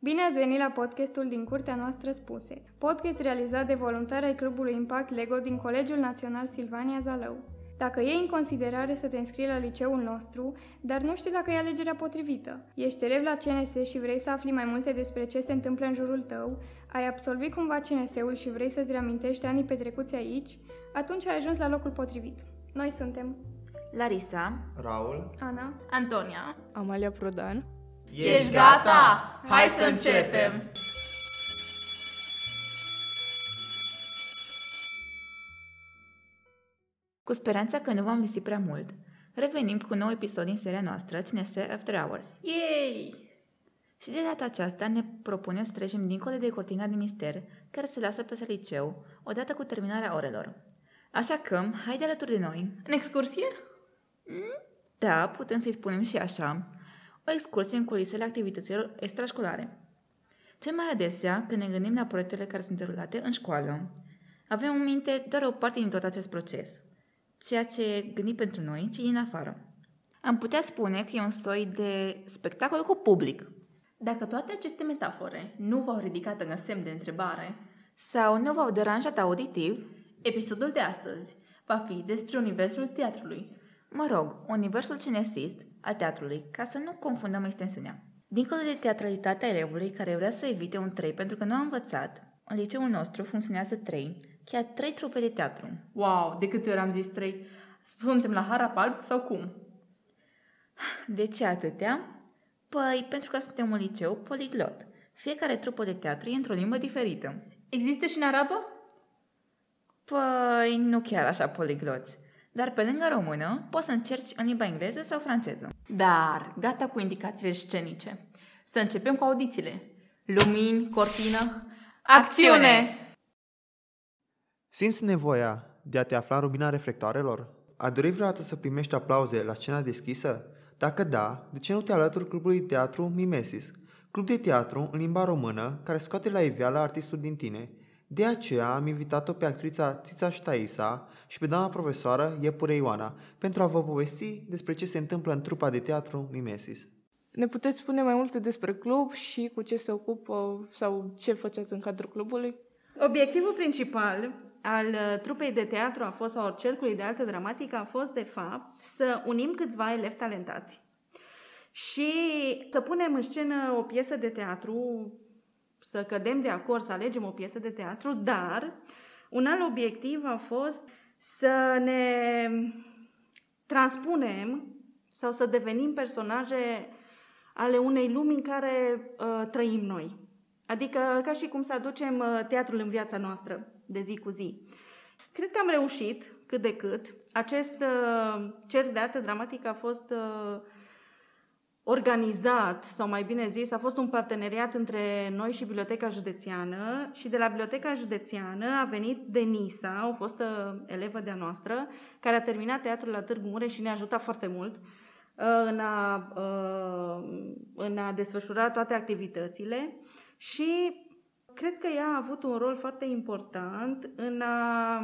Bine ați venit la podcastul din Curtea noastră spuse, podcast realizat de voluntari ai Clubului Impact Lego din Colegiul Național Silvania Zalău. Dacă iei în considerare să te înscrii la liceul nostru, dar nu știi dacă e alegerea potrivită, ești elev la CNS și vrei să afli mai multe despre ce se întâmplă în jurul tău, ai absolvit cumva CNS-ul și vrei să-ți reamintești anii petrecuți aici, atunci ai ajuns la locul potrivit. Noi suntem Larisa, Raul, Ana, Antonia. Amalia Prodan. Ești gata? Hai să începem! cu speranța că nu v-am lipsit prea mult, revenim cu un nou episod din seria noastră CNS After Hours. Yay! Și de data aceasta ne propunem să trecem dincolo de cortina de mister care se lasă pe liceu odată cu terminarea orelor. Așa că, haide alături de noi. În excursie? Da, putem să-i spunem și așa, o excursie în culisele activităților extrașcolare. Cel mai adesea, când ne gândim la proiectele care sunt derulate în școală, avem în minte doar o parte din tot acest proces, ceea ce e gândit pentru noi, ci din afară. Am putea spune că e un soi de spectacol cu public, Dacă toate aceste metafore nu v-au ridicat în semn de întrebare, sau nu v-au deranjat auditiv, episodul de astăzi va fi despre universul teatrului. mă rog, universul cinesist al teatrului, ca să nu confundăm extensiunea. Dincolo de teatralitatea elevului care vrea să evite un 3 pentru că nu a învățat, în liceul nostru funcționează 3, chiar 3 trupe de teatru. Wow, de câte ori am zis trei? Suntem la Harapalb sau cum? De ce atâtea? Păi, pentru că suntem un liceu poliglot. Fiecare trupă de teatru e într-o limbă diferită. Există și în arabă? Păi, nu chiar așa poligloți. Dar pe lângă română, poți să încerci în limba engleză sau franceză. Dar, gata cu indicațiile scenice. Să începem cu audițiile. Lumini, cortină, acțiune! simți nevoia de a te afla în rubina reflectoarelor? Ai dorit vreodată să primești aplauze la scena deschisă? Dacă da, de ce nu te alături clubului teatru Mimesis? Club de teatru în limba română care scoate la iveală artistul din tine. De aceea am invitat-o pe actrița Țița Ștaisa și pe doamna profesoară Iepure Ioana pentru a vă povesti despre ce se întâmplă în trupa de teatru Mimesis. Ne puteți spune mai multe despre club și cu ce se ocupă sau ce faceți în cadrul clubului? Obiectivul principal al uh, trupei de teatru a fost, sau cercului de artă dramatică, a fost, de fapt, să unim câțiva elevi talentați și să punem în scenă o piesă de teatru, să cădem de acord, să alegem o piesă de teatru, dar un alt obiectiv a fost să ne transpunem sau să devenim personaje ale unei lumi în care uh, trăim noi. Adică ca și cum să aducem uh, teatrul în viața noastră de zi cu zi. Cred că am reușit cât de cât. Acest uh, cer de artă dramatică a fost uh, organizat, sau mai bine zis, a fost un parteneriat între noi și Biblioteca Județeană și de la Biblioteca Județeană a venit Denisa, o fostă elevă de-a noastră, care a terminat teatrul la Târgu Mureș și ne-a ajutat foarte mult uh, în a, uh, în a desfășura toate activitățile și cred că ea a avut un rol foarte important în a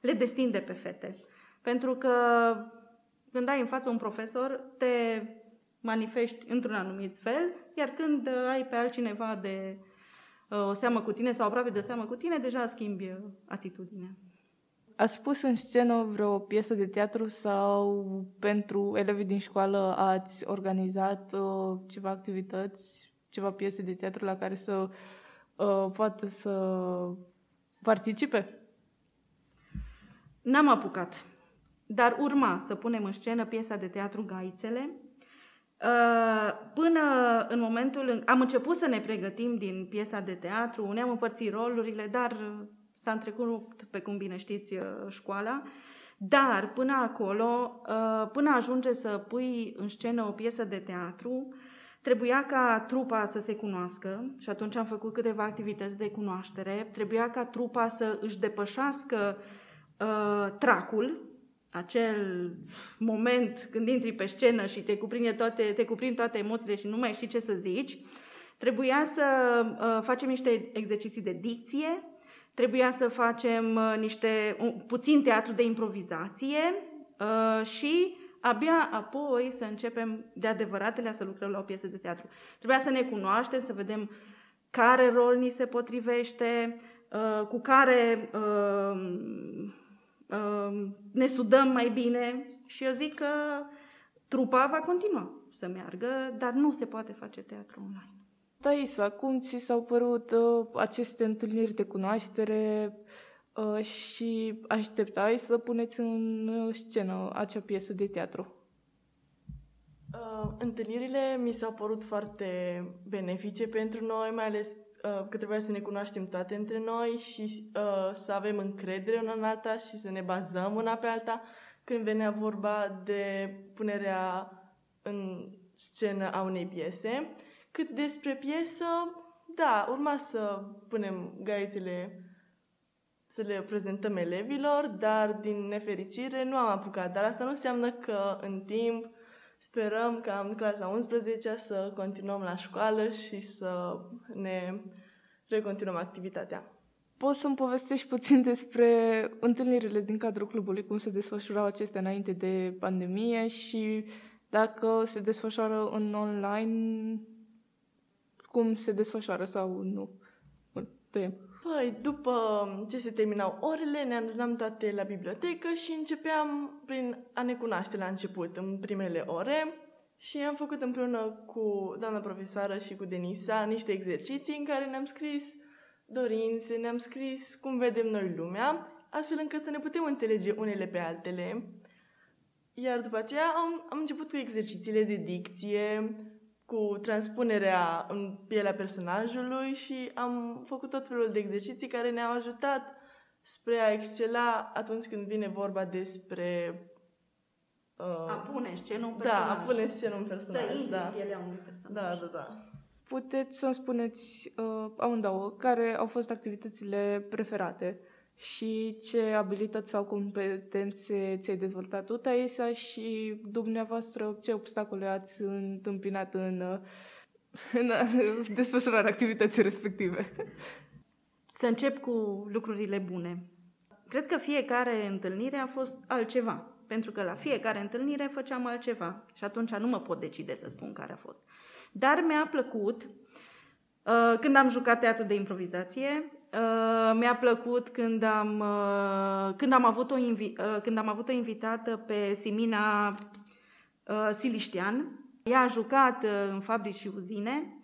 le destinde pe fete. Pentru că când ai în față un profesor, te manifesti într-un anumit fel, iar când uh, ai pe altcineva de uh, o seamă cu tine sau aproape de o seamă cu tine, deja schimbi uh, atitudinea. Ați pus în scenă vreo piesă de teatru sau pentru elevii din școală ați organizat uh, ceva activități, ceva piese de teatru la care să uh, poată să participe? N-am apucat, dar urma să punem în scenă piesa de teatru Gaițele. Uh, Până în momentul în... Am început să ne pregătim din piesa de teatru, ne-am împărțit rolurile, dar uh, s-a întrecut, pe cum bine știți, uh, școala. Dar până acolo, până ajunge să pui în scenă o piesă de teatru, trebuia ca trupa să se cunoască și atunci am făcut câteva activități de cunoaștere. Trebuia ca trupa să își depășească uh, tracul, acel moment când intri pe scenă și te cuprinde toate, te cuprind toate emoțiile și nu mai știi ce să zici. Trebuia să uh, facem niște exerciții de dicție, trebuia să facem uh, niște un, puțin teatru de improvizație uh, și abia apoi să începem de adevăratele să lucrăm la o piesă de teatru. Trebuia să ne cunoaștem, să vedem care rol ni se potrivește, uh, cu care uh, uh, ne sudăm mai bine și eu zic că trupa va continua să meargă, dar nu se poate face teatru online. Taisa, cum ți s-au părut uh, aceste întâlniri de cunoaștere uh, și așteptai să puneți în uh, scenă acea piesă de teatru? Uh, întâlnirile mi s-au părut foarte benefice pentru noi, mai ales uh, că trebuia să ne cunoaștem toate între noi și uh, să avem încredere una în alta și să ne bazăm una pe alta când venea vorba de punerea în scenă a unei piese. Cât despre piesă, da, urma să punem gaițele să le prezentăm elevilor, dar din nefericire nu am apucat. Dar asta nu înseamnă că în timp sperăm ca în clasa 11 să continuăm la școală și să ne recontinuăm activitatea. Poți să-mi povestești puțin despre întâlnirile din cadrul clubului, cum se desfășurau acestea înainte de pandemie și dacă se desfășoară în online, cum se desfășoară sau nu? Tăiem. Păi, după ce se terminau orele, ne adunam toate la bibliotecă și începeam prin a ne cunoaște la început, în primele ore. Și am făcut împreună cu doamna profesoară și cu Denisa niște exerciții în care ne-am scris dorințe, ne-am scris cum vedem noi lumea, astfel încât să ne putem înțelege unele pe altele. Iar după aceea am, am început cu exercițiile de dicție, cu transpunerea în pielea personajului și am făcut tot felul de exerciții care ne-au ajutat spre a excela atunci când vine vorba despre uh, a pune scenă un personaj. Da, a pune scenă un personaj, să da. pielea unui personaj. Da, da, da. Puteți să-mi spuneți uh, amândouă care au fost activitățile preferate și ce abilități sau competențe ți-ai dezvoltat tu, Taisa, și dumneavoastră ce obstacole ați întâmpinat în, în desfășurarea activității respective. Să încep cu lucrurile bune. Cred că fiecare întâlnire a fost altceva, pentru că la fiecare întâlnire făceam altceva și atunci nu mă pot decide să spun care a fost. Dar mi-a plăcut uh, când am jucat teatru de improvizație, Uh, mi-a plăcut când am, uh, când, am avut o invi- uh, când am avut o invitată pe Simina uh, Siliștean. Ea a jucat uh, în fabrici și uzine.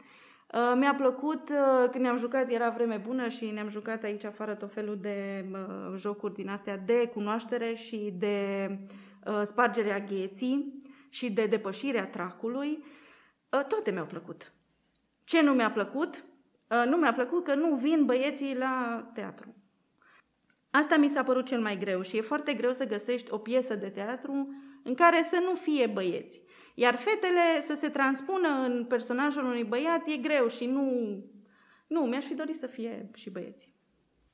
Uh, mi-a plăcut uh, când ne-am jucat, era vreme bună și ne-am jucat aici afară tot felul de uh, jocuri din astea de cunoaștere și de uh, spargerea gheții și de depășirea tracului. Uh, toate mi-au plăcut. Ce nu mi-a plăcut? Uh, nu mi-a plăcut că nu vin băieții la teatru. Asta mi s-a părut cel mai greu și e foarte greu să găsești o piesă de teatru în care să nu fie băieți. Iar fetele să se transpună în personajul unui băiat e greu și nu... Nu, mi-aș fi dorit să fie și băieți.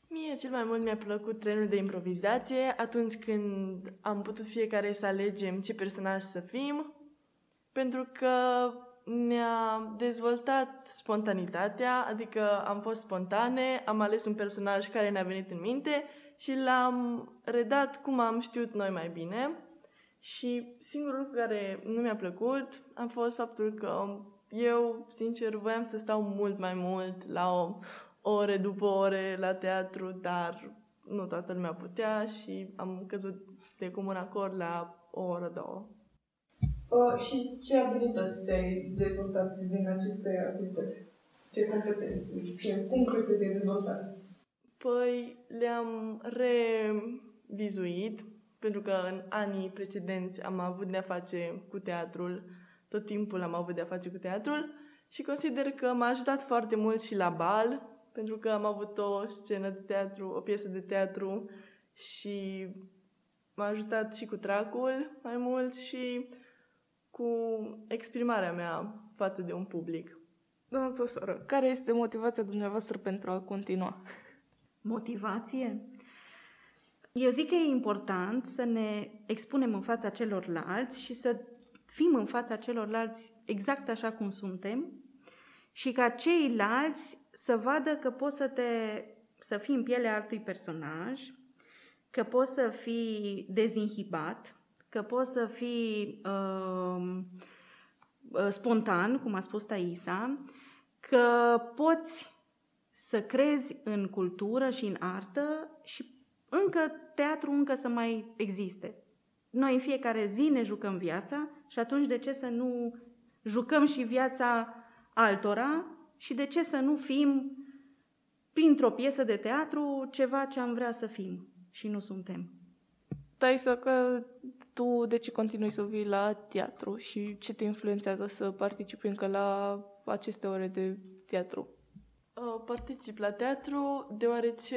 Mie cel mai mult mi-a plăcut trenul de improvizație atunci când am putut fiecare să alegem ce personaj să fim, pentru că ne-a dezvoltat spontanitatea, adică am fost spontane, am ales un personaj care ne-a venit în minte și l-am redat cum am știut noi mai bine. Și singurul lucru care nu mi-a plăcut a fost faptul că eu, sincer, voiam să stau mult mai mult la o ore după ore la teatru, dar nu toată lumea putea și am căzut de comun acord la o oră, două. Uh, și ce abilități ți-ai dezvoltat din aceste activități? Ce competențe? Și cum crezi că te-ai dezvoltat? Păi le-am revizuit, pentru că în anii precedenți am avut de-a face cu teatrul, tot timpul am avut de-a face cu teatrul și consider că m-a ajutat foarte mult și la bal, pentru că am avut o scenă de teatru, o piesă de teatru și m-a ajutat și cu tracul mai mult și cu exprimarea mea față de un public. Doamna profesoră, care este motivația dumneavoastră pentru a continua? Motivație? Eu zic că e important să ne expunem în fața celorlalți și să fim în fața celorlalți exact așa cum suntem și ca ceilalți să vadă că poți să te să fii în pielea altui personaj, că poți să fii dezinhibat, că poți să fii uh, uh, spontan, cum a spus Taisa, că poți să crezi în cultură și în artă și încă teatru încă să mai existe. Noi în fiecare zi ne jucăm viața și atunci de ce să nu jucăm și viața altora și de ce să nu fim printr-o piesă de teatru ceva ce am vrea să fim și nu suntem. Taisa, că tu de ce continui să vii la teatru și ce te influențează să participi încă la aceste ore de teatru? Uh, Particip la teatru deoarece,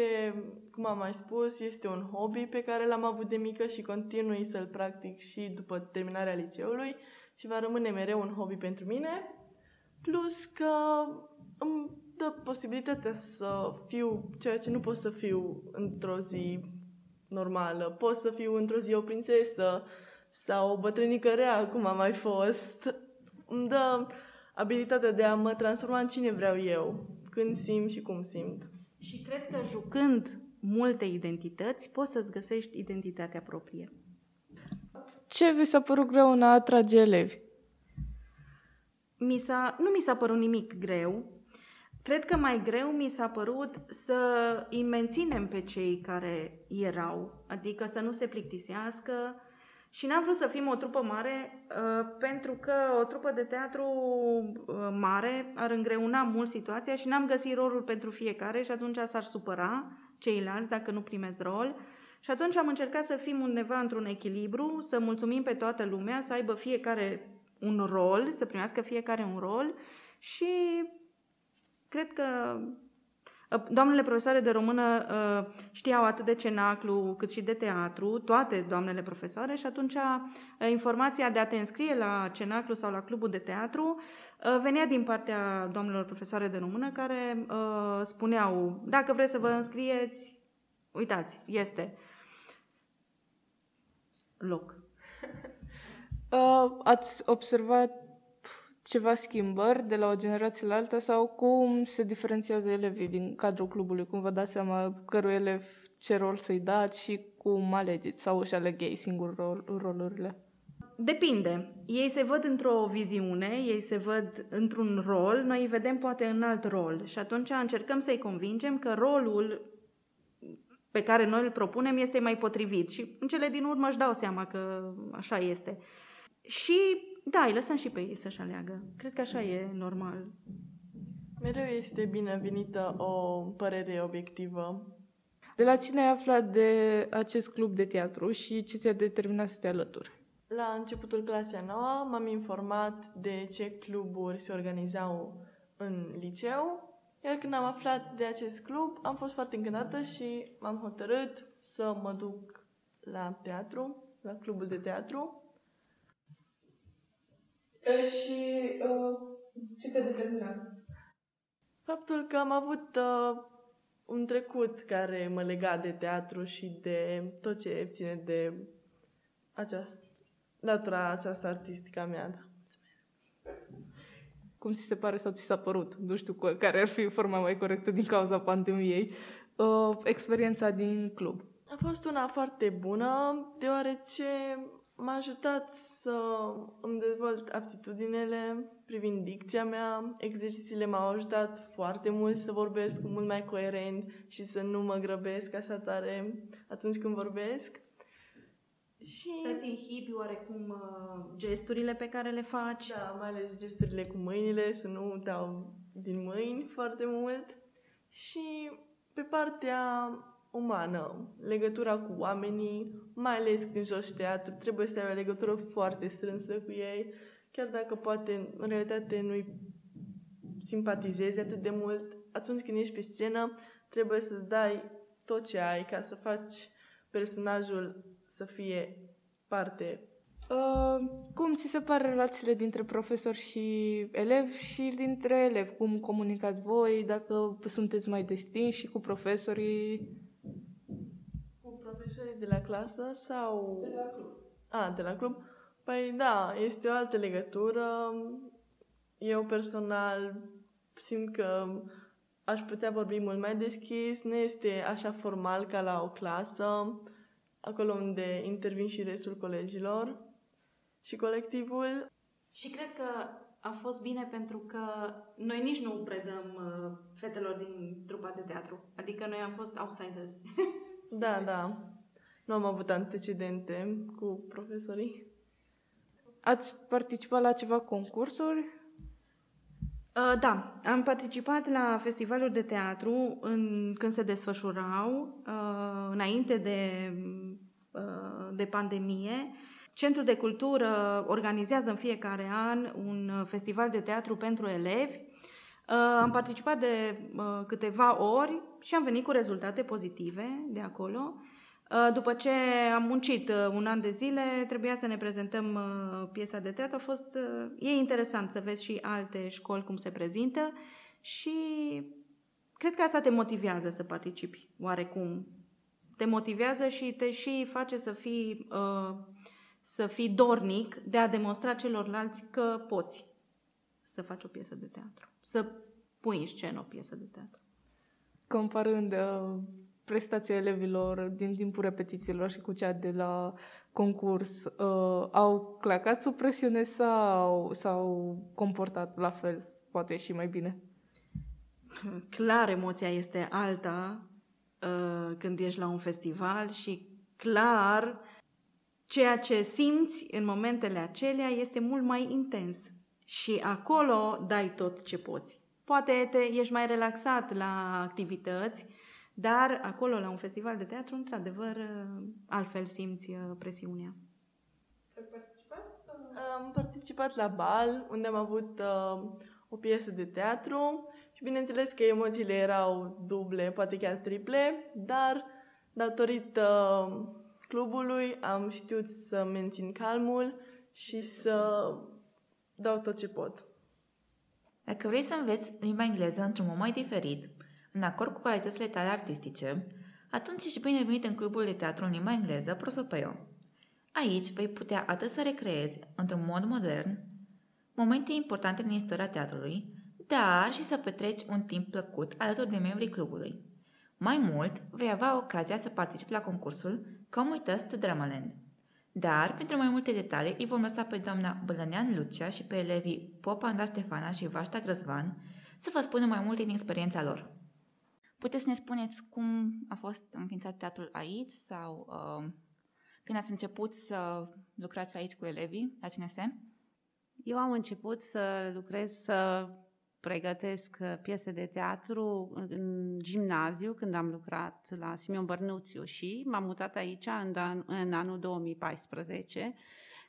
cum am mai spus, este un hobby pe care l-am avut de mică și continui să-l practic și după terminarea liceului și va rămâne mereu un hobby pentru mine. Plus că îmi dă posibilitatea să fiu ceea ce nu pot să fiu într-o zi normală. Pot să fiu într-o zi o prințesă sau o bătrânică rea, cum am mai fost. Îmi dă abilitatea de a mă transforma în cine vreau eu, când simt și cum simt. Și cred că jucând multe identități, poți să-ți găsești identitatea proprie. Ce vi s-a părut greu în a atrage elevi? Mi s-a, nu mi s-a părut nimic greu. Cred că mai greu mi s-a părut să îi menținem pe cei care erau, adică să nu se plictisească, și n-am vrut să fim o trupă mare uh, pentru că o trupă de teatru uh, mare ar îngreuna mult situația și n-am găsit rolul pentru fiecare și atunci s-ar supăra ceilalți dacă nu primesc rol. Și atunci am încercat să fim undeva într-un echilibru, să mulțumim pe toată lumea, să aibă fiecare un rol, să primească fiecare un rol și cred că Uh, doamnele profesoare de română uh, știau atât de cenaclu cât și de teatru, toate doamnele profesoare și atunci uh, informația de a te înscrie la cenaclu sau la clubul de teatru venea din partea doamnelor profesoare de română care spuneau dacă vreți să vă înscrieți, uitați, este loc. Uh, ați observat ceva schimbări de la o generație la alta sau cum se diferențiază elevii din cadrul clubului? Cum vă dați seama cărui elev ce rol să-i dați și cum alegeți sau își aleg ei singur rol, rolurile? Depinde. Ei se văd într-o viziune, ei se văd într-un rol, noi îi vedem poate în alt rol și atunci încercăm să-i convingem că rolul pe care noi îl propunem este mai potrivit și în cele din urmă își dau seama că așa este. Și da, îi lăsăm și pe ei să-și aleagă. Cred că așa e normal. Mereu este binevenită o părere obiectivă. De la cine ai aflat de acest club de teatru și ce ți-a determinat să te alături? La începutul clasei a noua m-am informat de ce cluburi se organizau în liceu, iar când am aflat de acest club, am fost foarte încântată și m-am hotărât să mă duc la teatru, la clubul de teatru. Și uh, ce te-a determinat? Faptul că am avut uh, un trecut care mă lega de teatru și de tot ce ține de această, natura aceasta artistică a mea. Da. Cum ți se pare sau ți s-a părut? Nu știu care ar fi forma mai corectă din cauza pandemiei. Uh, experiența din club. A fost una foarte bună, deoarece m-a ajutat să îmi dezvolt aptitudinile privind dicția mea. Exercițiile m-au ajutat foarte mult să vorbesc mult mai coerent și să nu mă grăbesc așa tare atunci când vorbesc. Și... Să-ți inhibi oarecum uh, gesturile pe care le faci. Da, mai ales gesturile cu mâinile, să nu dau din mâini foarte mult. Și pe partea umană, legătura cu oamenii, mai ales când joci teatru, trebuie să ai o legătură foarte strânsă cu ei, chiar dacă poate în realitate nu-i simpatizezi atât de mult, atunci când ești pe scenă, trebuie să-ți dai tot ce ai ca să faci personajul să fie parte. Uh, cum ți se pare relațiile dintre profesori și elevi și dintre elevi? Cum comunicați voi? Dacă sunteți mai destinși și cu profesorii? Profesorii de la clasă sau... De la club. A, de la club? Păi da, este o altă legătură. Eu personal simt că aș putea vorbi mult mai deschis, nu este așa formal ca la o clasă. acolo unde intervin și restul colegilor și colectivul. Și cred că a fost bine pentru că noi nici nu predăm uh, fetelor din trupa de teatru. Adică noi am fost outsideri. Da, da. Nu am avut antecedente cu profesorii. Ați participat la ceva concursuri? Uh, da, am participat la festivaluri de teatru în, când se desfășurau, uh, înainte de, uh, de pandemie. Centrul de Cultură organizează în fiecare an un festival de teatru pentru elevi. Am participat de câteva ori și am venit cu rezultate pozitive de acolo. După ce am muncit un an de zile, trebuia să ne prezentăm piesa de teatru. A fost e interesant să vezi și alte școli cum se prezintă și cred că asta te motivează să participi oarecum. Te motivează și te și face să fii uh, să fii dornic de a demonstra celorlalți că poți să faci o piesă de teatru, să pui în scenă o piesă de teatru. Comparând uh, prestația elevilor din timpul repetițiilor și cu cea de la concurs, uh, au clacat sub presiune sau s-au comportat la fel, poate și mai bine? Clar, emoția este alta uh, când ești la un festival și clar ceea ce simți în momentele acelea este mult mai intens și acolo dai tot ce poți. Poate te, ești mai relaxat la activități, dar acolo, la un festival de teatru, într-adevăr, altfel simți uh, presiunea. Ai participat? Am participat la bal, unde am avut uh, o piesă de teatru și bineînțeles că emoțiile erau duble, poate chiar triple, dar datorită uh, clubului am știut să mențin calmul și să dau tot ce pot. Dacă vrei să înveți limba engleză într-un mod mai diferit, în acord cu calitățile tale artistice, atunci ești binevenit în clubul de teatru în limba engleză Prosopeo. Aici vei putea atât să recreezi, într-un mod modern, momente importante din istoria teatrului, dar și să petreci un timp plăcut alături de membrii clubului. Mai mult, vei avea ocazia să participi la concursul Come with us to Dramaland. Dar, pentru mai multe detalii, îi vom lăsa pe doamna Bălănean Lucia și pe elevii Popa Ștefana și Vașta Grăzvan să vă spună mai multe din experiența lor. Puteți să ne spuneți cum a fost înființat teatrul aici sau uh, când ați început să lucrați aici cu elevii la CNS? Eu am început să lucrez, să pregătesc uh, piese de teatru în gimnaziu, când am lucrat la Simeon Bărnuțiu și m-am mutat aici în, an, în anul 2014,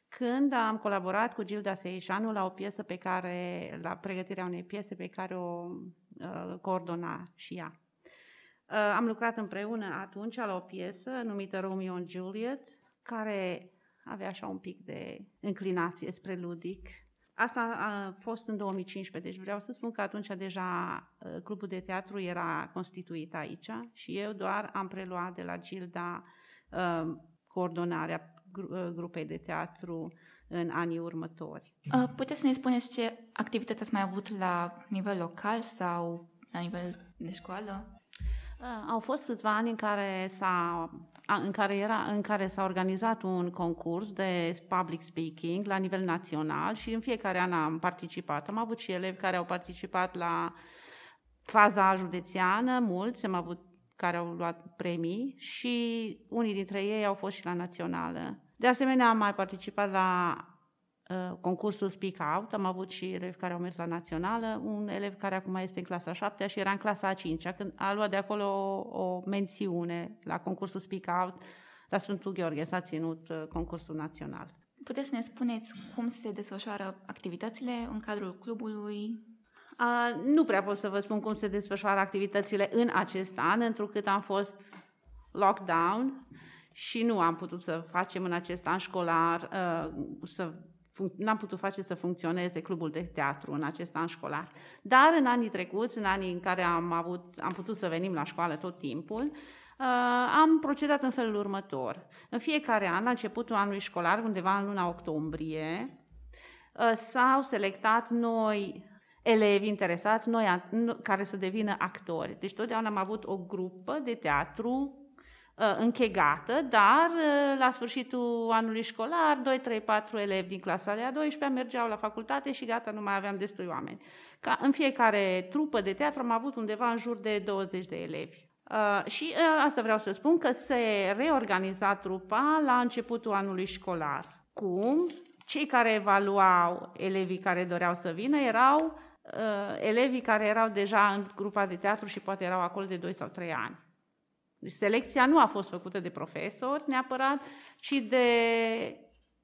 când am colaborat cu Gilda Seișanu la o piesă pe care, la pregătirea unei piese pe care o uh, coordona și ea. Uh, am lucrat împreună atunci la o piesă numită Romeo and Juliet, care avea așa un pic de înclinație spre ludic, Asta a fost în 2015, deci vreau să spun că atunci deja ă, clubul de teatru era constituit aici și eu doar am preluat de la Gilda ă, coordonarea ă, grupei de teatru în anii următori. Puteți să ne spuneți ce activități ați mai avut la nivel local sau la nivel de școală? Au fost câțiva ani în care s-a în care, era, în care s-a organizat un concurs de public speaking la nivel național și în fiecare an am participat. Am avut și elevi care au participat la faza județeană, mulți, am avut care au luat premii și unii dintre ei au fost și la națională. De asemenea, am mai participat la uh, concursul Speak Out, am avut și elevi care au mers la națională, un elev care acum este în clasa 7 și era în clasa a 5 când a luat de acolo o, o mențiune la concursul Speak Out, la Sfântul Gheorghe s-a ținut uh, concursul național. Puteți să ne spuneți cum se desfășoară activitățile în cadrul clubului? Uh, nu prea pot să vă spun cum se desfășoară activitățile în acest an, întrucât am fost lockdown și nu am putut să facem în acest an școlar, uh, să n-am putut face să funcționeze clubul de teatru în acest an școlar. Dar în anii trecuți, în anii în care am, avut, am putut să venim la școală tot timpul, uh, am procedat în felul următor. În fiecare an, la începutul anului școlar, undeva în luna octombrie, uh, s-au selectat noi elevi interesați, noi care să devină actori. Deci totdeauna am avut o grupă de teatru uh, închegată, dar uh, la sfârșitul anului școlar, 2, 3, 4 elevi din clasa de a 12 mergeau la facultate și gata, nu mai aveam destui oameni. Ca în fiecare trupă de teatru am avut undeva în jur de 20 de elevi. Uh, și uh, asta vreau să spun că se reorganiza trupa la începutul anului școlar. Cum? Cei care evaluau elevii care doreau să vină erau uh, elevii care erau deja în grupa de teatru și poate erau acolo de 2 sau 3 ani. Deci selecția nu a fost făcută de profesori neapărat, ci de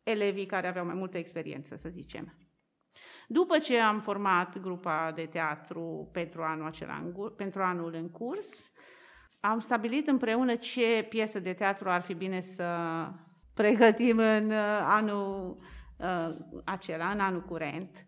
elevii care aveau mai multă experiență, să zicem. După ce am format grupa de teatru pentru anul, acela, pentru anul în curs, am stabilit împreună ce piesă de teatru ar fi bine să pregătim în uh, anul uh, acela, în anul curent.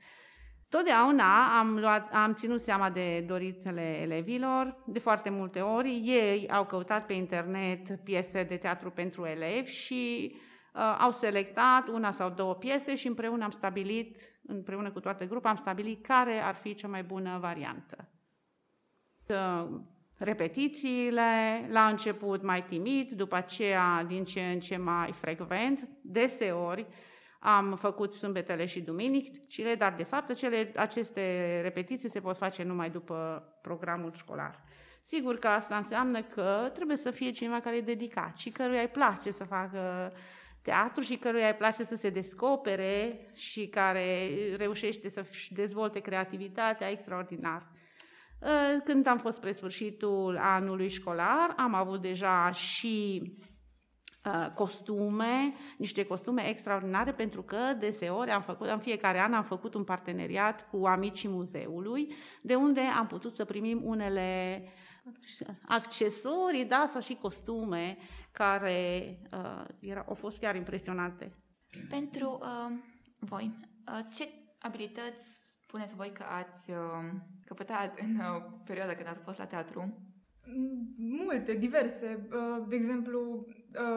Totdeauna am, luat, am ținut seama de dorințele elevilor, de foarte multe ori. Ei au căutat pe internet piese de teatru pentru elevi și uh, au selectat una sau două piese și împreună am stabilit, împreună cu toată grupa, am stabilit care ar fi cea mai bună variantă. Uh, repetițiile, la început mai timid, după aceea din ce în ce mai frecvent, deseori, am făcut sâmbetele și duminicile, dar de fapt acele, aceste repetiții se pot face numai după programul școlar. Sigur că asta înseamnă că trebuie să fie cineva care e dedicat și căruia îi place să facă teatru și căruia îi place să se descopere și care reușește să-și dezvolte creativitatea extraordinar. Când am fost spre sfârșitul anului școlar, am avut deja și Uh, costume, niște costume extraordinare, pentru că deseori am făcut, în fiecare an am făcut un parteneriat cu amicii muzeului, de unde am putut să primim unele accesorii, da, sau și costume care uh, era, au fost chiar impresionante. Pentru uh, voi, uh, ce abilități spuneți voi că ați uh, căpătat în uh, perioada când ați fost la teatru? Multe, diverse. Uh, de exemplu,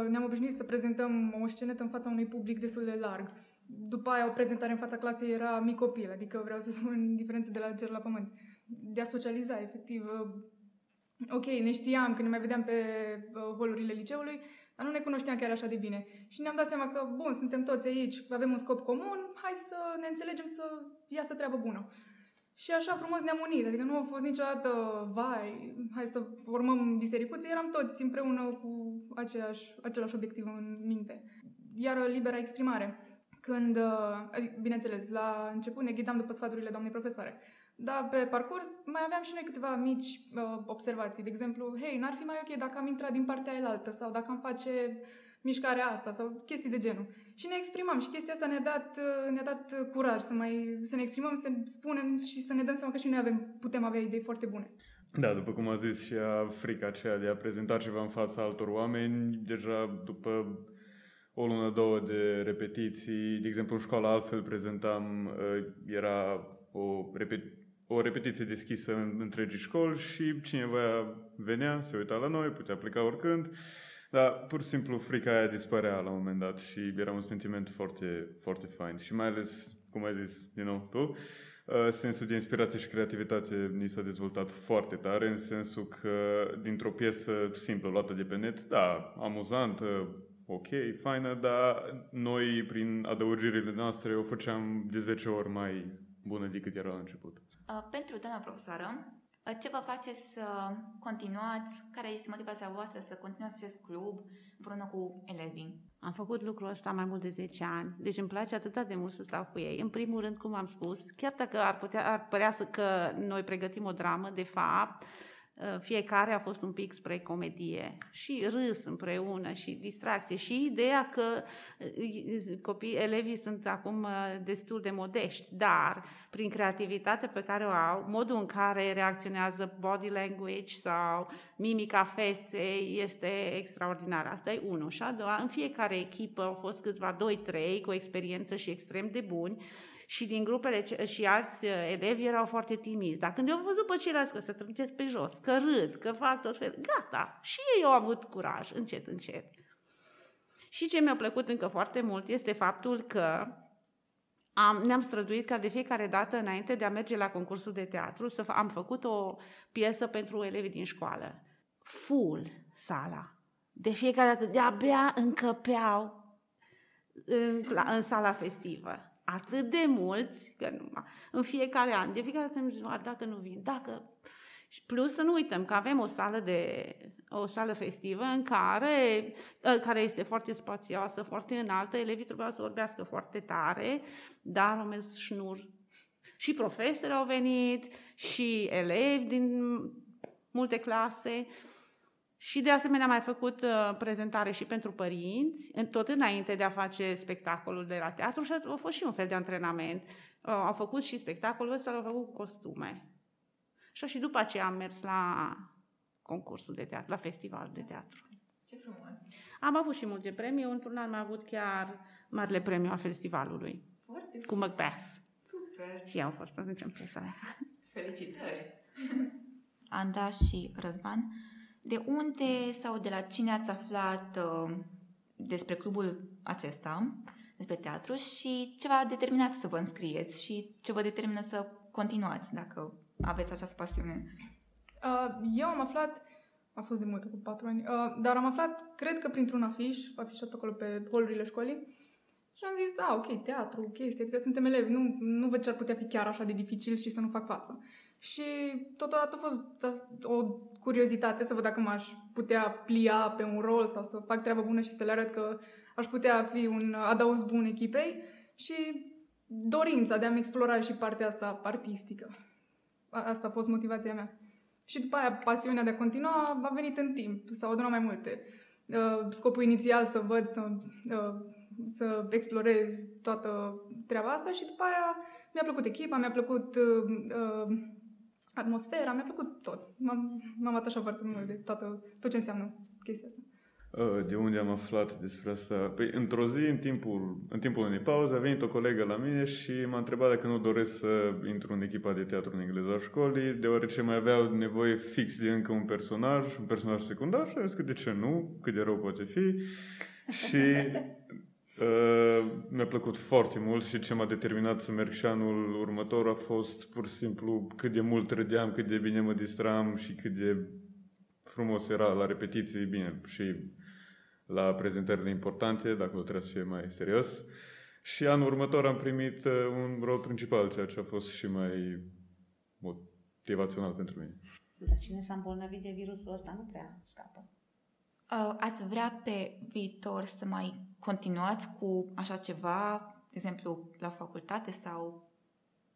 uh, ne-am obișnuit să prezentăm o scenetă în fața unui public destul de larg. După aia, o prezentare în fața clasei era mic copil, adică vreau să spun diferență de la cer la pământ. De a socializa, efectiv. Uh, ok, ne știam că ne mai vedeam pe holurile liceului, dar nu ne cunoșteam chiar așa de bine. Și ne-am dat seama că, bun, suntem toți aici, avem un scop comun, hai să ne înțelegem să iasă treabă bună. Și așa frumos ne-am unit, adică nu a fost niciodată, vai, hai să formăm bisericuțe, eram toți împreună cu aceeași, același obiectiv în minte. Iar libera exprimare, când, adică, bineînțeles, la început ne ghidam după sfaturile doamnei profesoare, dar pe parcurs mai aveam și noi câteva mici uh, observații, de exemplu, hei, n-ar fi mai ok dacă am intrat din partea elaltă sau dacă am face mișcarea asta sau chestii de genul. Și ne exprimam și chestia asta ne-a dat, ne-a dat curaj să, mai, să ne exprimăm, să spunem și să ne dăm seama că și noi avem, putem avea idei foarte bune. Da, după cum a zis și a frica aceea de a prezenta ceva în fața altor oameni, deja după o lună, două de repetiții, de exemplu în școală altfel prezentam, uh, era o, repet- o repetiție deschisă în întregii școli și cineva venea, se uita la noi, putea pleca oricând dar pur și simplu frica aia dispărea la un moment dat și era un sentiment foarte, foarte fain. Și mai ales, cum ai zis, you know, tu, uh, sensul de inspirație și creativitate ni s-a dezvoltat foarte tare, în sensul că dintr-o piesă simplă luată de pe net, da, amuzantă, ok, faină, dar noi, prin adăugirile noastre, o făceam de 10 ori mai bună decât era la început. Uh, pentru doamna profesoară, ce vă face să continuați? Care este motivația voastră să continuați acest club împreună cu elevii? Am făcut lucrul ăsta mai mult de 10 ani, deci îmi place atât de mult să stau cu ei. În primul rând, cum am spus, chiar dacă ar, putea, ar părea să că noi pregătim o dramă, de fapt, Uh, fiecare a fost un pic spre comedie și râs împreună și distracție și ideea că uh, copii, elevii sunt acum uh, destul de modești, dar prin creativitatea pe care o au, modul în care reacționează body language sau mimica feței este extraordinar. Asta e unul. Și a doua, în fiecare echipă au fost câțiva doi, trei cu experiență și extrem de buni și din grupele și alți uh, elevi erau foarte timizi. Dar când eu am văzut pe ceilalți că se trântesc pe jos, că râd, că fac tot fel, gata, și ei au avut curaj, încet, încet. Și ce mi-a plăcut încă foarte mult este faptul că am, ne-am străduit ca de fiecare dată înainte de a merge la concursul de teatru să am făcut o piesă pentru elevii din școală. Full sala. De fiecare dată, de-abia încăpeau în, cla- în sala festivă. Atât de mulți, că numai, în fiecare an, de fiecare dată îmi zic, "A, dacă nu vin, dacă... Și plus să nu uităm că avem o sală de o sală festivă în care, ă, care este foarte spațioasă, foarte înaltă, elevii trebuiau să vorbească foarte tare, dar au mers șnur. Și profesori au venit, și elevi din multe clase. Și de asemenea am mai făcut uh, prezentare și pentru părinți, în- tot înainte de a face spectacolul de la teatru și a fost și un fel de antrenament. Uh, au făcut și spectacolul ăsta, au făcut cu costume. Și și după aceea am mers la concursul de teatru, la festivalul de teatru. Ce frumos! Am avut și multe premii, într-un an am avut chiar marele premiu al festivalului, Foarte cu Macbeth. super! Și eu am fost atunci în presă. Felicitări! Anda și Răzvan, de unde sau de la cine ați aflat uh, despre clubul acesta, despre teatru și ce v-a determinat să vă înscrieți și ce vă determină să continuați dacă aveți această pasiune? Uh, eu am aflat, a fost de mult, cu patru ani, uh, dar am aflat, cred că printr-un afiș, afișat pe acolo pe holurile școlii, și am zis, a, ok, teatru, chestii, adică suntem elevi, nu, nu văd ce ar putea fi chiar așa de dificil și să nu fac față. Și totodată a fost o curiozitate să văd dacă m-aș putea plia pe un rol sau să fac treabă bună și să le arăt că aș putea fi un adaos bun echipei și dorința de a-mi explora și partea asta artistică. A- Asta a fost motivația mea. Și după aia, pasiunea de a continua a venit în timp, s-au adunat mai multe. Uh, Scopul inițial să văd, să, uh, să explorez toată treaba asta și după aia mi-a plăcut echipa, mi-a plăcut uh, uh, atmosfera, mi-a plăcut tot. M-am, m-am atașat foarte mult de toată, tot ce înseamnă chestia asta. Uh, De unde am aflat despre asta? Păi, într-o zi, în timpul, în timpul unei pauze, a venit o colegă la mine și m-a întrebat dacă nu doresc să intru în echipa de teatru în engleză a școlii, deoarece mai aveau nevoie fix de încă un personaj, un personaj secundar și am zis că de ce nu, cât de rău poate fi. Și uh, mi-a plăcut foarte mult și ce m-a determinat să merg și anul următor a fost pur și simplu cât de mult râdeam, cât de bine mă distram și cât de frumos era la repetiții, bine, și la prezentările importante, dacă trebuie să fie mai serios. Și anul următor am primit uh, un rol principal, ceea ce a fost și mai motivațional pentru mine. Dar cine s-a îmbolnăvit de virusul ăsta nu prea scapă. Uh, Ați vrea pe viitor să mai continuați cu așa ceva, de exemplu, la facultate sau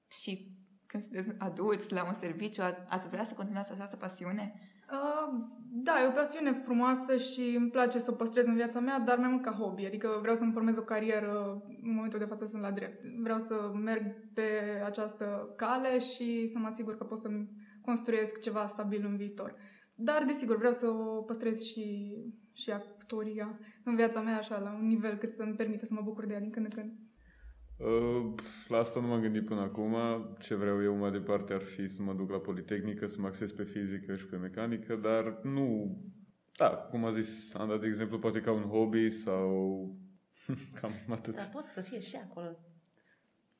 și când sunteți adulți, la un serviciu, a- ați vrea să continuați această pasiune? Uh, da, e o pasiune frumoasă și îmi place să o păstrez în viața mea, dar mai mult ca hobby. Adică vreau să-mi formez o carieră, în momentul de față sunt la drept. Vreau să merg pe această cale și să mă asigur că pot să-mi construiesc ceva stabil în viitor. Dar, desigur, vreau să o păstrez și, și actoria în viața mea, așa, la un nivel cât să-mi permite să mă bucur de ea din când în când. Uh, pf, La asta nu m-am gândit până acum. Ce vreau eu mai departe ar fi să mă duc la Politehnică, să mă acces pe fizică și pe mecanică, dar nu... Da, cum a zis Anda, de exemplu, poate ca un hobby sau cam atât. Dar pot să fie și acolo.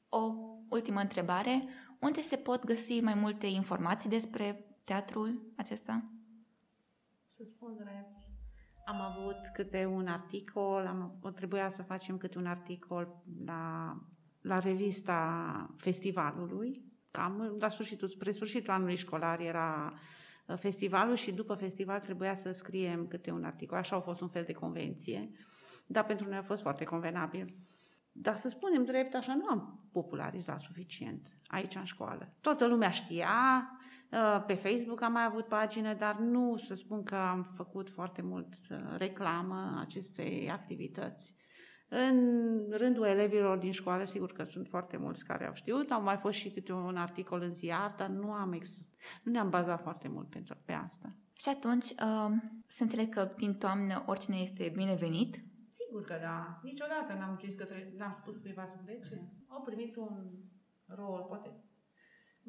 O ultimă întrebare. Unde se pot găsi mai multe informații despre teatrul acesta? Să spun drept. Am avut câte un articol, am, o trebuia să facem câte un articol la, la revista festivalului. Cam la sfârșitul, spre sfârșitul anului școlar era uh, festivalul și după festival trebuia să scriem câte un articol. Așa a fost un fel de convenție. Dar pentru noi a fost foarte convenabil. Dar să spunem drept, așa nu am popularizat suficient aici în școală. Toată lumea știa, uh, pe Facebook am mai avut pagine, dar nu să spun că am făcut foarte mult uh, reclamă acestei activități. În rândul elevilor din școală, sigur că sunt foarte mulți care au știut, au mai fost și câte un articol în ziar, dar nu, am ex- nu ne-am bazat foarte mult pentru, pe asta. Și atunci, uh, să înțeleg că din toamnă oricine este binevenit. Sigur că da. Niciodată n-am zis că trebuie, n-am spus cuiva să plece. Au primit un rol, poate.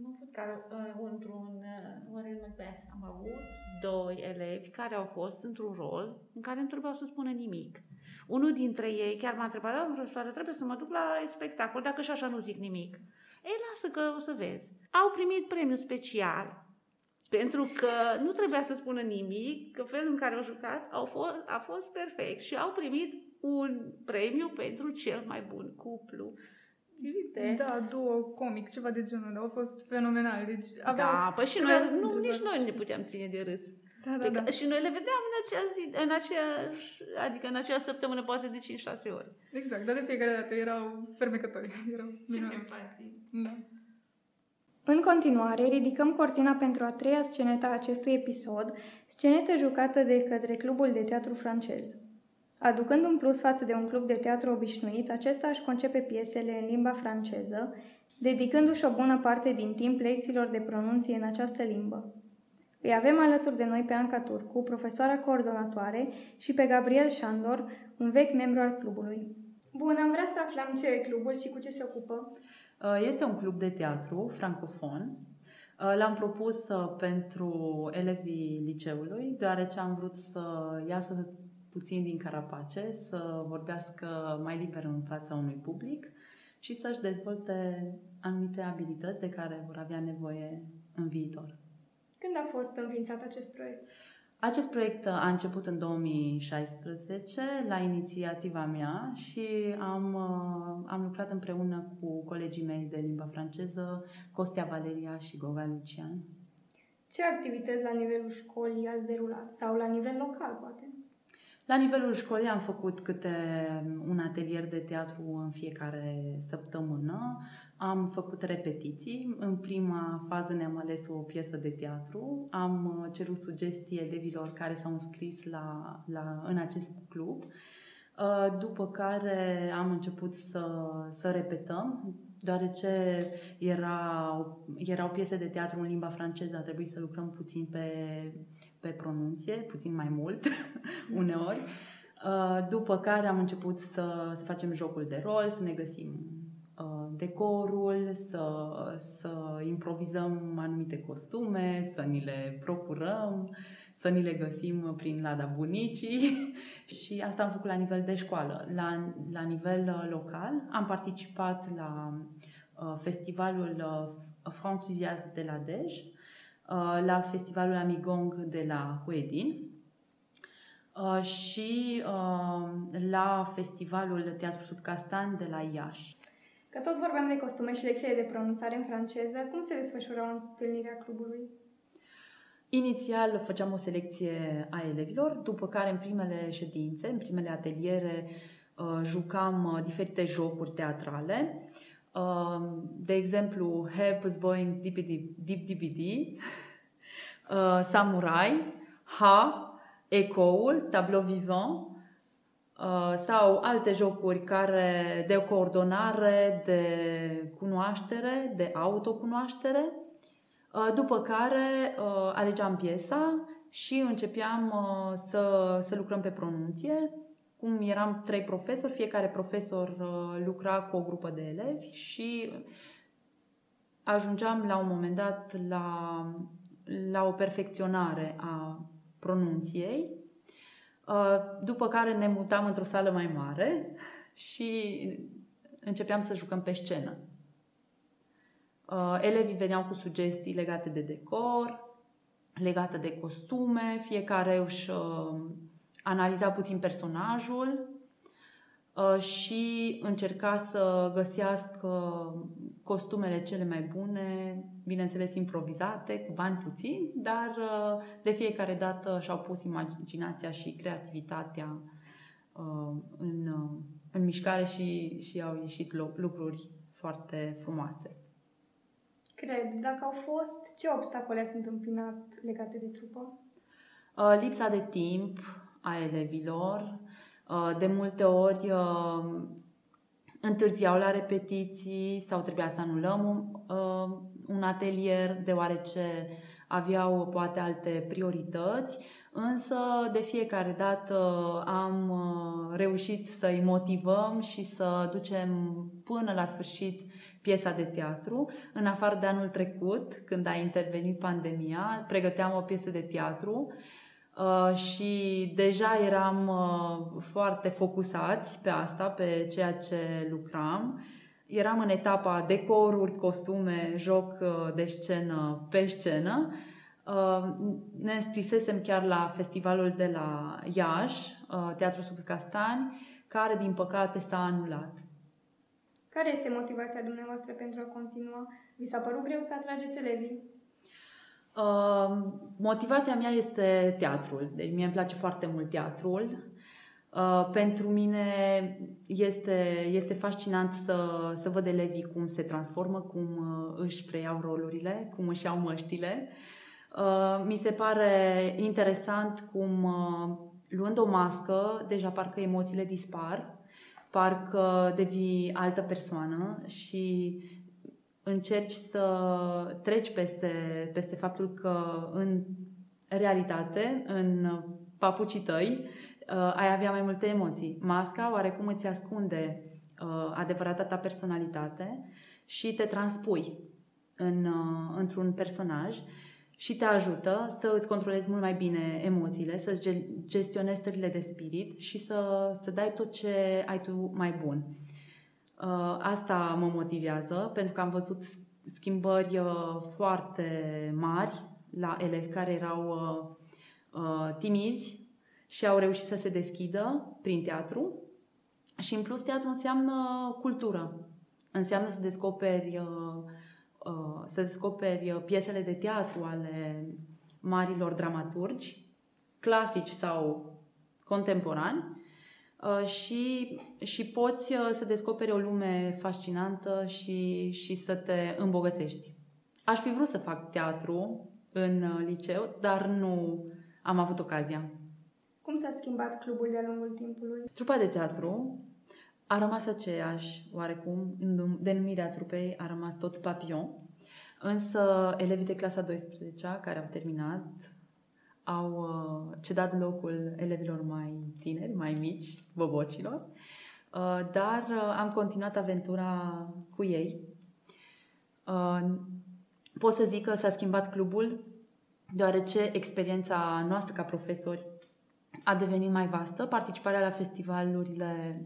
Am avut care, uh, într-un uh, Warren Macbeth, am avut doi elevi care au fost într-un rol în care nu trebuiau să spună nimic. Unul dintre ei chiar m-a întrebat, da, profesoară, trebuie să mă duc la spectacol, dacă și așa nu zic nimic. Ei, lasă că o să vezi. Au primit premiu special Pentru că nu trebuia să spună nimic, că felul în care au jucat au fost, a fost perfect și au primit un premiu pentru cel mai bun cuplu. Ții minte? Da, duo comic, ceva de genul, au fost fenomenal. Deci aveau, Da, păi și noi, trebuia să nu, întreb- nici noi nu ne puteam ține de râs. Da, da, Adică, da. Și noi le vedeam în acea zi, în aceeași, adică în aceeași săptămână, poate de 5-6 ori. Exact, dar de fiecare dată erau fermecători. Erau Ce minunați. simpatic. Da. În continuare, ridicăm cortina pentru a treia scenetă a acestui episod, scenetă jucată de către clubul de teatru francez. Aducând un plus față de un club de teatru obișnuit, acesta își concepe piesele în limba franceză, dedicându-și o bună parte din timp lecțiilor de pronunție în această limbă. Îi avem alături de noi pe Anca Turcu, profesoara coordonatoare, și pe Gabriel Șandor, un vechi membru al clubului. Bun, am vrea să aflăm ce e clubul și cu ce se ocupă. Uh, Este un club de teatru francofon. Uh, L-am propus uh, pentru elevii liceului, deoarece am vrut să iasă puțin din carapace, să vorbească mai liber în fața unui public și să-și dezvolte anumite abilități de care vor avea nevoie în viitor. Când a fost înființat acest proiect? Acest proiect a început în 2016 la inițiativa mea și am, uh, am lucrat împreună cu colegii mei de limba franceză, Costea Valeria și Goga Lucian. Ce activități la nivelul școlii ați derulat? Sau la nivel local, poate? La nivelul școlii am făcut câte un atelier de teatru în fiecare săptămână. Am făcut repetiții. În prima fază ne-am ales o piesă de teatru. Am uh, cerut sugestii elevilor care s-au înscris la, la, în acest club. Uh, După care am început să, să repetăm, deoarece era, erau piese de teatru în limba franceză, a trebuit să lucrăm puțin pe, pe pronunție, puțin mai mult uneori. Uh, După care am început să, să facem jocul de rol, să ne găsim uh, decorul, să, să improvizăm anumite costume, să ni le procurăm, să ni le găsim prin lada bunicii și asta am făcut la nivel de școală. La, la nivel uh, local am participat la uh, festivalul uh, Franțuziasm de la Dej, uh, la festivalul Amigong de la Huedin uh, și uh, la festivalul Teatru Sub Castan de la Iași. Că tot vorbeam de costume și lecțiile de pronunțare în franceză, cum se desfășura întâlnirea clubului? Inițial făceam o selecție a elevilor, după care în primele ședințe, în primele ateliere, uh, jucam uh, diferite jocuri teatrale. Uh, De exemplu, Help is Boeing Deep Deep DPD, uh, Samurai, Ha, Ecoul, Tableau Vivant, uh, sau alte jocuri care de coordonare, de cunoaștere, de autocunoaștere. Uh, După care uh, alegeam piesa și începeam uh, să, să lucrăm pe pronunție. Cum eram trei profesori, fiecare profesor uh, lucra cu o grupă de elevi și ajungeam la un moment dat la, la o perfecționare a pronunției, Uh, după care ne mutam într-o sală mai mare și începeam să jucăm pe scenă. Uh, Elevii veneau cu sugestii legate de decor, legate de costume, fiecare își uh, analiza puțin personajul uh, și încerca să găsească costumele cele mai bune, bineînțeles improvizate, cu bani puțini, dar uh, de fiecare dată și-au pus imaginația și creativitatea uh, în, uh, în mișcare și, și au ieșit lo- lucruri foarte frumoase. Cred. Dacă au fost, ce obstacole ați întâmpinat legate de trupă? Uh, Lipsa de timp a elevilor, uh, de multe ori uh, întârziau la repetiții sau trebuia să anulăm uh, un atelier deoarece aveau poate alte priorități, însă de fiecare dată am uh, reușit să-i motivăm și să ducem până la sfârșit piesa de teatru. În afară de anul trecut, când a intervenit pandemia, pregăteam o piesă de teatru. Uh, și deja eram uh, foarte focusați pe asta, pe ceea ce lucram. Eram în etapa decoruri, costume, joc uh, de scenă pe scenă Uh, ne înscrisesem chiar la festivalul de la Iași, uh, Teatru Sub Castani, care din păcate s-a anulat. Care este motivația dumneavoastră pentru a continua? Vi s-a părut greu să atrageți elevii? Uh, motivația mea este teatrul. Deci mie îmi place foarte mult teatrul. Uh, pentru mine este, este fascinant să, să văd elevii cum se transformă, cum uh, își preiau rolurile, cum își iau măștile. Uh, mi se pare interesant cum, uh, luând o mască, deja parcă emoțiile dispar, parcă devii altă persoană și încerci să treci peste, peste faptul că în realitate, în papucii tăi, uh, ai avea mai multe emoții. Masca oarecum îți ascunde uh, adevărata ta personalitate și te transpui în, uh, într-un personaj și te ajută să îți controlezi mult mai bine emoțiile, să-ți gestionezi stările de spirit și să, să dai tot ce ai tu mai bun. Uh, asta mă motivează, pentru că am văzut schimbări uh, foarte mari la elevi care erau uh, timizi și au reușit să se deschidă prin teatru. Și în plus teatru înseamnă cultură. Înseamnă să descoperi, să descoperi piesele de teatru ale marilor dramaturgi, clasici sau contemporani, Uh, și, și poți uh, să descoperi o lume fascinantă și, și să te îmbogățești. Aș fi vrut să fac teatru în uh, liceu, dar nu am avut ocazia. Cum s-a schimbat clubul de-a lungul timpului? Trupa de teatru a rămas aceeași, oarecum, denumirea trupei a rămas tot Papillon, însă elevii de clasa 12 care au terminat au uh, cedat locul elevilor mai tineri, mai mici, bobocilor, uh, dar uh, am continuat aventura cu ei. Pot să zic că s-a schimbat clubul deoarece experiența noastră ca profesori a devenit mai vastă. Participarea la festivalurile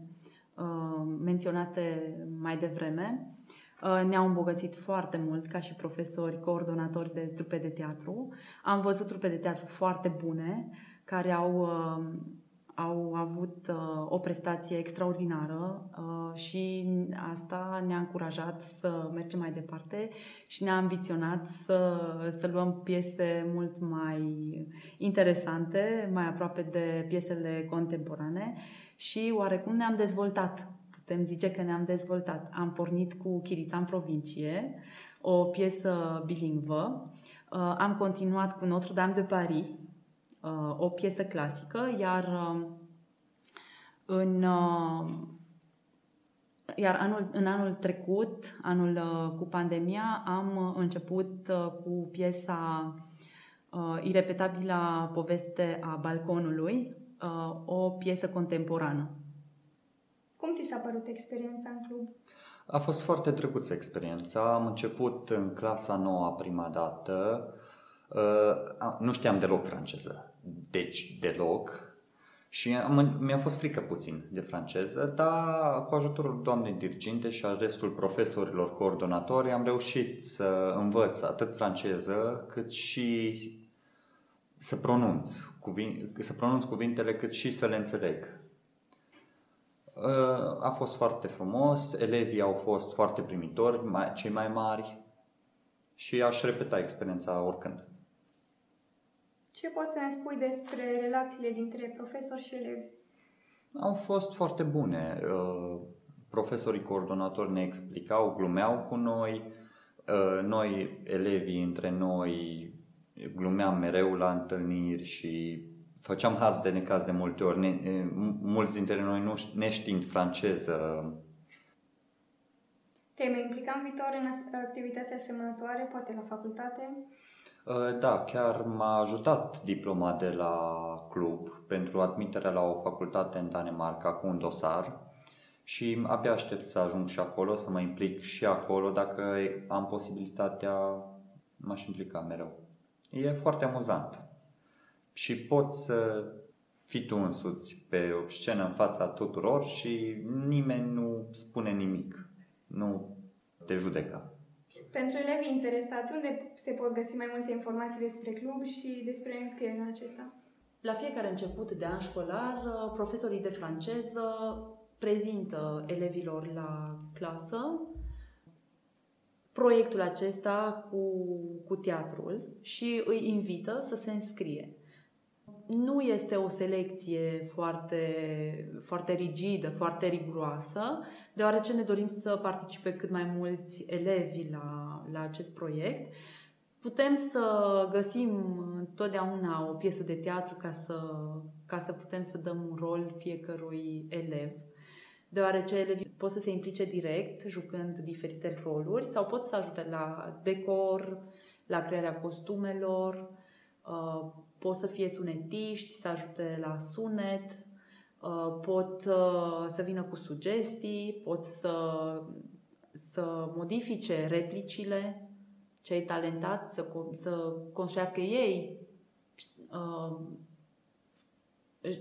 menționate mai devreme Uh, ne-au îmbogățit foarte mult ca și profesori, coordonatori de trupe de teatru. Am văzut trupe de teatru foarte bune care au, uh, au avut uh, o prestație extraordinară și asta ne-a încurajat să mergem mai departe și ne-a ambiționat să, să luăm piese mult mai interesante, mai aproape de piesele contemporane și oarecum ne-am dezvoltat putem zice că ne-am dezvoltat. Am pornit cu Chirița în provincie, o piesă bilingvă. Uh, am continuat cu Notre-Dame de Paris, uh, o piesă clasică, iar uh, în iar anul, în anul trecut, anul cu pandemia, am început cu piesa uh, Irepetabilă poveste a balconului, uh, o piesă contemporană. Cum ți s-a părut experiența în club? A fost foarte drăguță experiența. Am început în clasa noua prima dată. Uh, nu știam deloc franceză. Deci deloc. Și am, mi-a fost frică puțin de franceză, dar cu ajutorul doamnei diriginte și al restul profesorilor coordonatori am reușit să învăț atât franceză cât și să pronunț, cuvin, să pronunț cuvintele cât și să le înțeleg. A fost foarte frumos, elevii au fost foarte primitori, cei mai mari și aș repeta experiența oricând. Ce poți să ne spui despre relațiile dintre profesori și elevi? Au fost foarte bune. Profesorii coordonatori ne explicau, glumeau cu noi, noi, elevii, între noi, glumeam mereu la întâlniri și făceam haz de necaz de multe ori. Ne, mulți dintre noi nu neștiind franceză. Te mai implica în viitor în activități asemănătoare, poate la facultate? Da, chiar m-a ajutat diploma de la club pentru admiterea la o facultate în Danemarca cu un dosar și abia aștept să ajung și acolo, să mă implic și acolo. Dacă am posibilitatea, m-aș implica mereu. E foarte amuzant și poți să fii tu însuți pe o scenă în fața tuturor și nimeni nu spune nimic, nu te judecă. Pentru elevii interesați, unde se pot găsi mai multe informații despre club și despre înscrierea acesta? La fiecare început de an școlar, profesorii de franceză prezintă elevilor la clasă proiectul acesta cu, cu teatrul și îi invită să se înscrie. Nu este o selecție foarte, foarte rigidă, foarte riguroasă, deoarece ne dorim să participe cât mai mulți elevi la, la acest proiect. Putem să găsim întotdeauna o piesă de teatru ca să, ca să putem să dăm un rol fiecărui elev deoarece elevii pot să se implice direct jucând diferite roluri sau pot să ajute la decor, la crearea costumelor, uh, pot să fie sunetiști, să ajute la sunet, uh, pot uh, să vină cu sugestii, pot să, să modifice replicile, cei talentați să, să construiască ei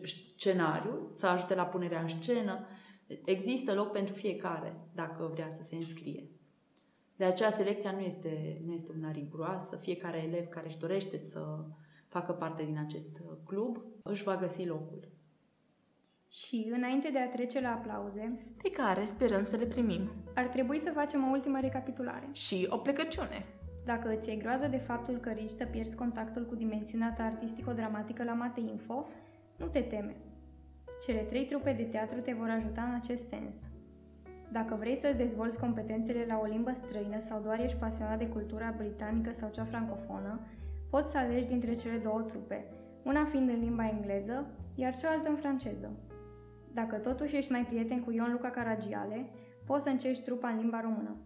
scenariul, să ajute la punerea în scenă. Există loc pentru fiecare dacă vrea să se înscrie. De aceea selecția nu este, nu este una riguroasă. Fiecare elev care își dorește să facă parte din acest club își va găsi locul. Și, înainte de a trece la aplauze, pe care sperăm să le primim, ar trebui să facem o ultimă recapitulare. Și o plecăciune. Dacă îți e groază de faptul că riști să pierzi contactul cu dimensiunea ta artistico-dramatică la Mate Info, nu te teme. Cele trei trupe de teatru te vor ajuta în acest sens. Dacă vrei să-ți dezvolți competențele la o limbă străină sau doar ești pasionat de cultura britanică sau cea francofonă, poți să alegi dintre cele două trupe, una fiind în limba engleză, iar cealaltă în franceză. Dacă totuși ești mai prieten cu Ion Luca Caragiale, poți să încerci trupa în limba română.